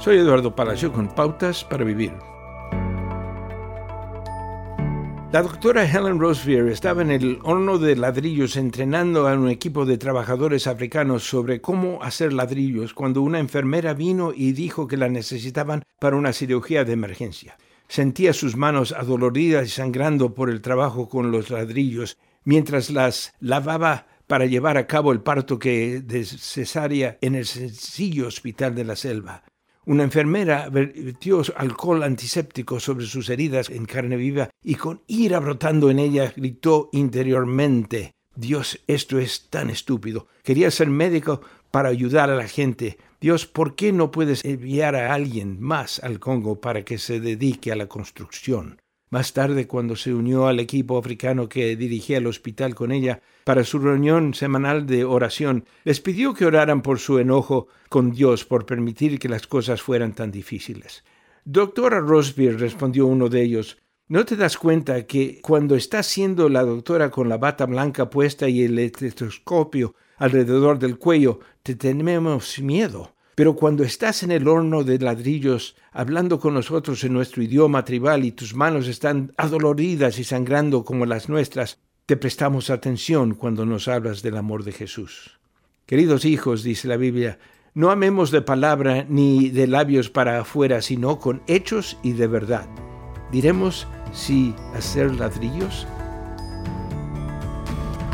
Soy Eduardo Palacio con Pautas para Vivir. La doctora Helen Roseveare estaba en el horno de ladrillos entrenando a un equipo de trabajadores africanos sobre cómo hacer ladrillos cuando una enfermera vino y dijo que la necesitaban para una cirugía de emergencia. Sentía sus manos adoloridas y sangrando por el trabajo con los ladrillos mientras las lavaba para llevar a cabo el parto que de cesárea en el sencillo hospital de la selva. Una enfermera vertió alcohol antiséptico sobre sus heridas en carne viva y con ira brotando en ella gritó interiormente, Dios, esto es tan estúpido. Quería ser médico para ayudar a la gente. Dios, ¿por qué no puedes enviar a alguien más al Congo para que se dedique a la construcción? Más tarde, cuando se unió al equipo africano que dirigía el hospital con ella para su reunión semanal de oración, les pidió que oraran por su enojo con Dios por permitir que las cosas fueran tan difíciles. Doctora Rosbeer, respondió uno de ellos, ¿no te das cuenta que cuando estás siendo la doctora con la bata blanca puesta y el estetoscopio alrededor del cuello, te tenemos miedo? Pero cuando estás en el horno de ladrillos, hablando con nosotros en nuestro idioma tribal y tus manos están adoloridas y sangrando como las nuestras, te prestamos atención cuando nos hablas del amor de Jesús. Queridos hijos, dice la Biblia, no amemos de palabra ni de labios para afuera, sino con hechos y de verdad. Diremos si hacer ladrillos